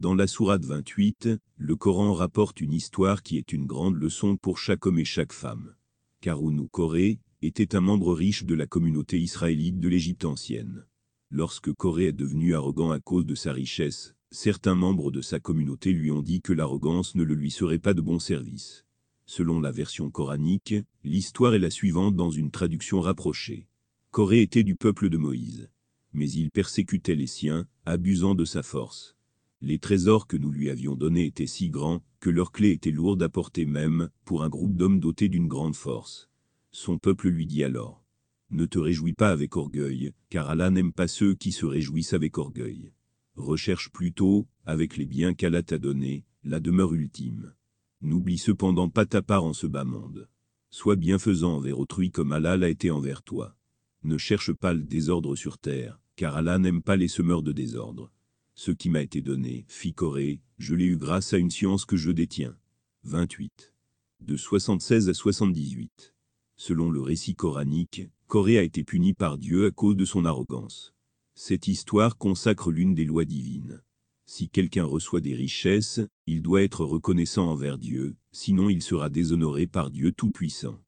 Dans la sourate 28, le Coran rapporte une histoire qui est une grande leçon pour chaque homme et chaque femme. Karoun ou Corée était un membre riche de la communauté israélite de l'Égypte ancienne. Lorsque Corée est devenu arrogant à cause de sa richesse, certains membres de sa communauté lui ont dit que l'arrogance ne le lui serait pas de bon service. Selon la version coranique, l'histoire est la suivante dans une traduction rapprochée. Corée était du peuple de Moïse. Mais il persécutait les siens, abusant de sa force. Les trésors que nous lui avions donnés étaient si grands, que leurs clés étaient lourdes à porter même, pour un groupe d'hommes dotés d'une grande force. Son peuple lui dit alors, Ne te réjouis pas avec orgueil, car Allah n'aime pas ceux qui se réjouissent avec orgueil. Recherche plutôt, avec les biens qu'Allah t'a donnés, la demeure ultime. N'oublie cependant pas ta part en ce bas monde. Sois bienfaisant envers autrui comme Allah l'a été envers toi. Ne cherche pas le désordre sur terre, car Allah n'aime pas les semeurs de désordre. Ce qui m'a été donné, fit Corée, je l'ai eu grâce à une science que je détiens. 28. De 76 à 78. Selon le récit coranique, Corée a été puni par Dieu à cause de son arrogance. Cette histoire consacre l'une des lois divines. Si quelqu'un reçoit des richesses, il doit être reconnaissant envers Dieu, sinon il sera déshonoré par Dieu Tout-Puissant.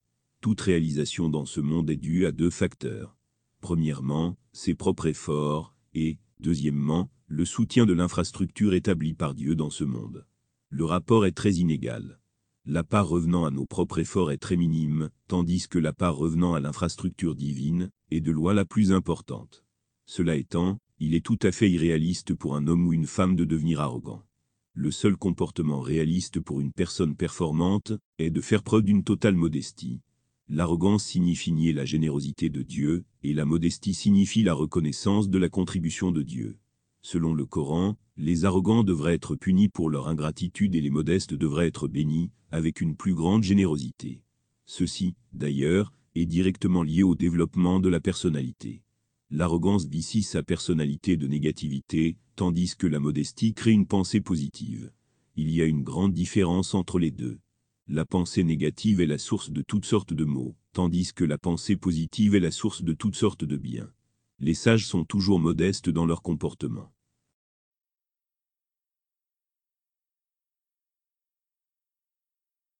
Toute réalisation dans ce monde est due à deux facteurs. Premièrement, ses propres efforts, et, deuxièmement, le soutien de l'infrastructure établie par Dieu dans ce monde. Le rapport est très inégal. La part revenant à nos propres efforts est très minime, tandis que la part revenant à l'infrastructure divine est de loi la plus importante. Cela étant, il est tout à fait irréaliste pour un homme ou une femme de devenir arrogant. Le seul comportement réaliste pour une personne performante est de faire preuve d'une totale modestie. L'arrogance signifie nier la générosité de Dieu, et la modestie signifie la reconnaissance de la contribution de Dieu. Selon le Coran, les arrogants devraient être punis pour leur ingratitude et les modestes devraient être bénis, avec une plus grande générosité. Ceci, d'ailleurs, est directement lié au développement de la personnalité. L'arrogance vicie sa personnalité de négativité, tandis que la modestie crée une pensée positive. Il y a une grande différence entre les deux. La pensée négative est la source de toutes sortes de maux, tandis que la pensée positive est la source de toutes sortes de biens. Les sages sont toujours modestes dans leur comportement.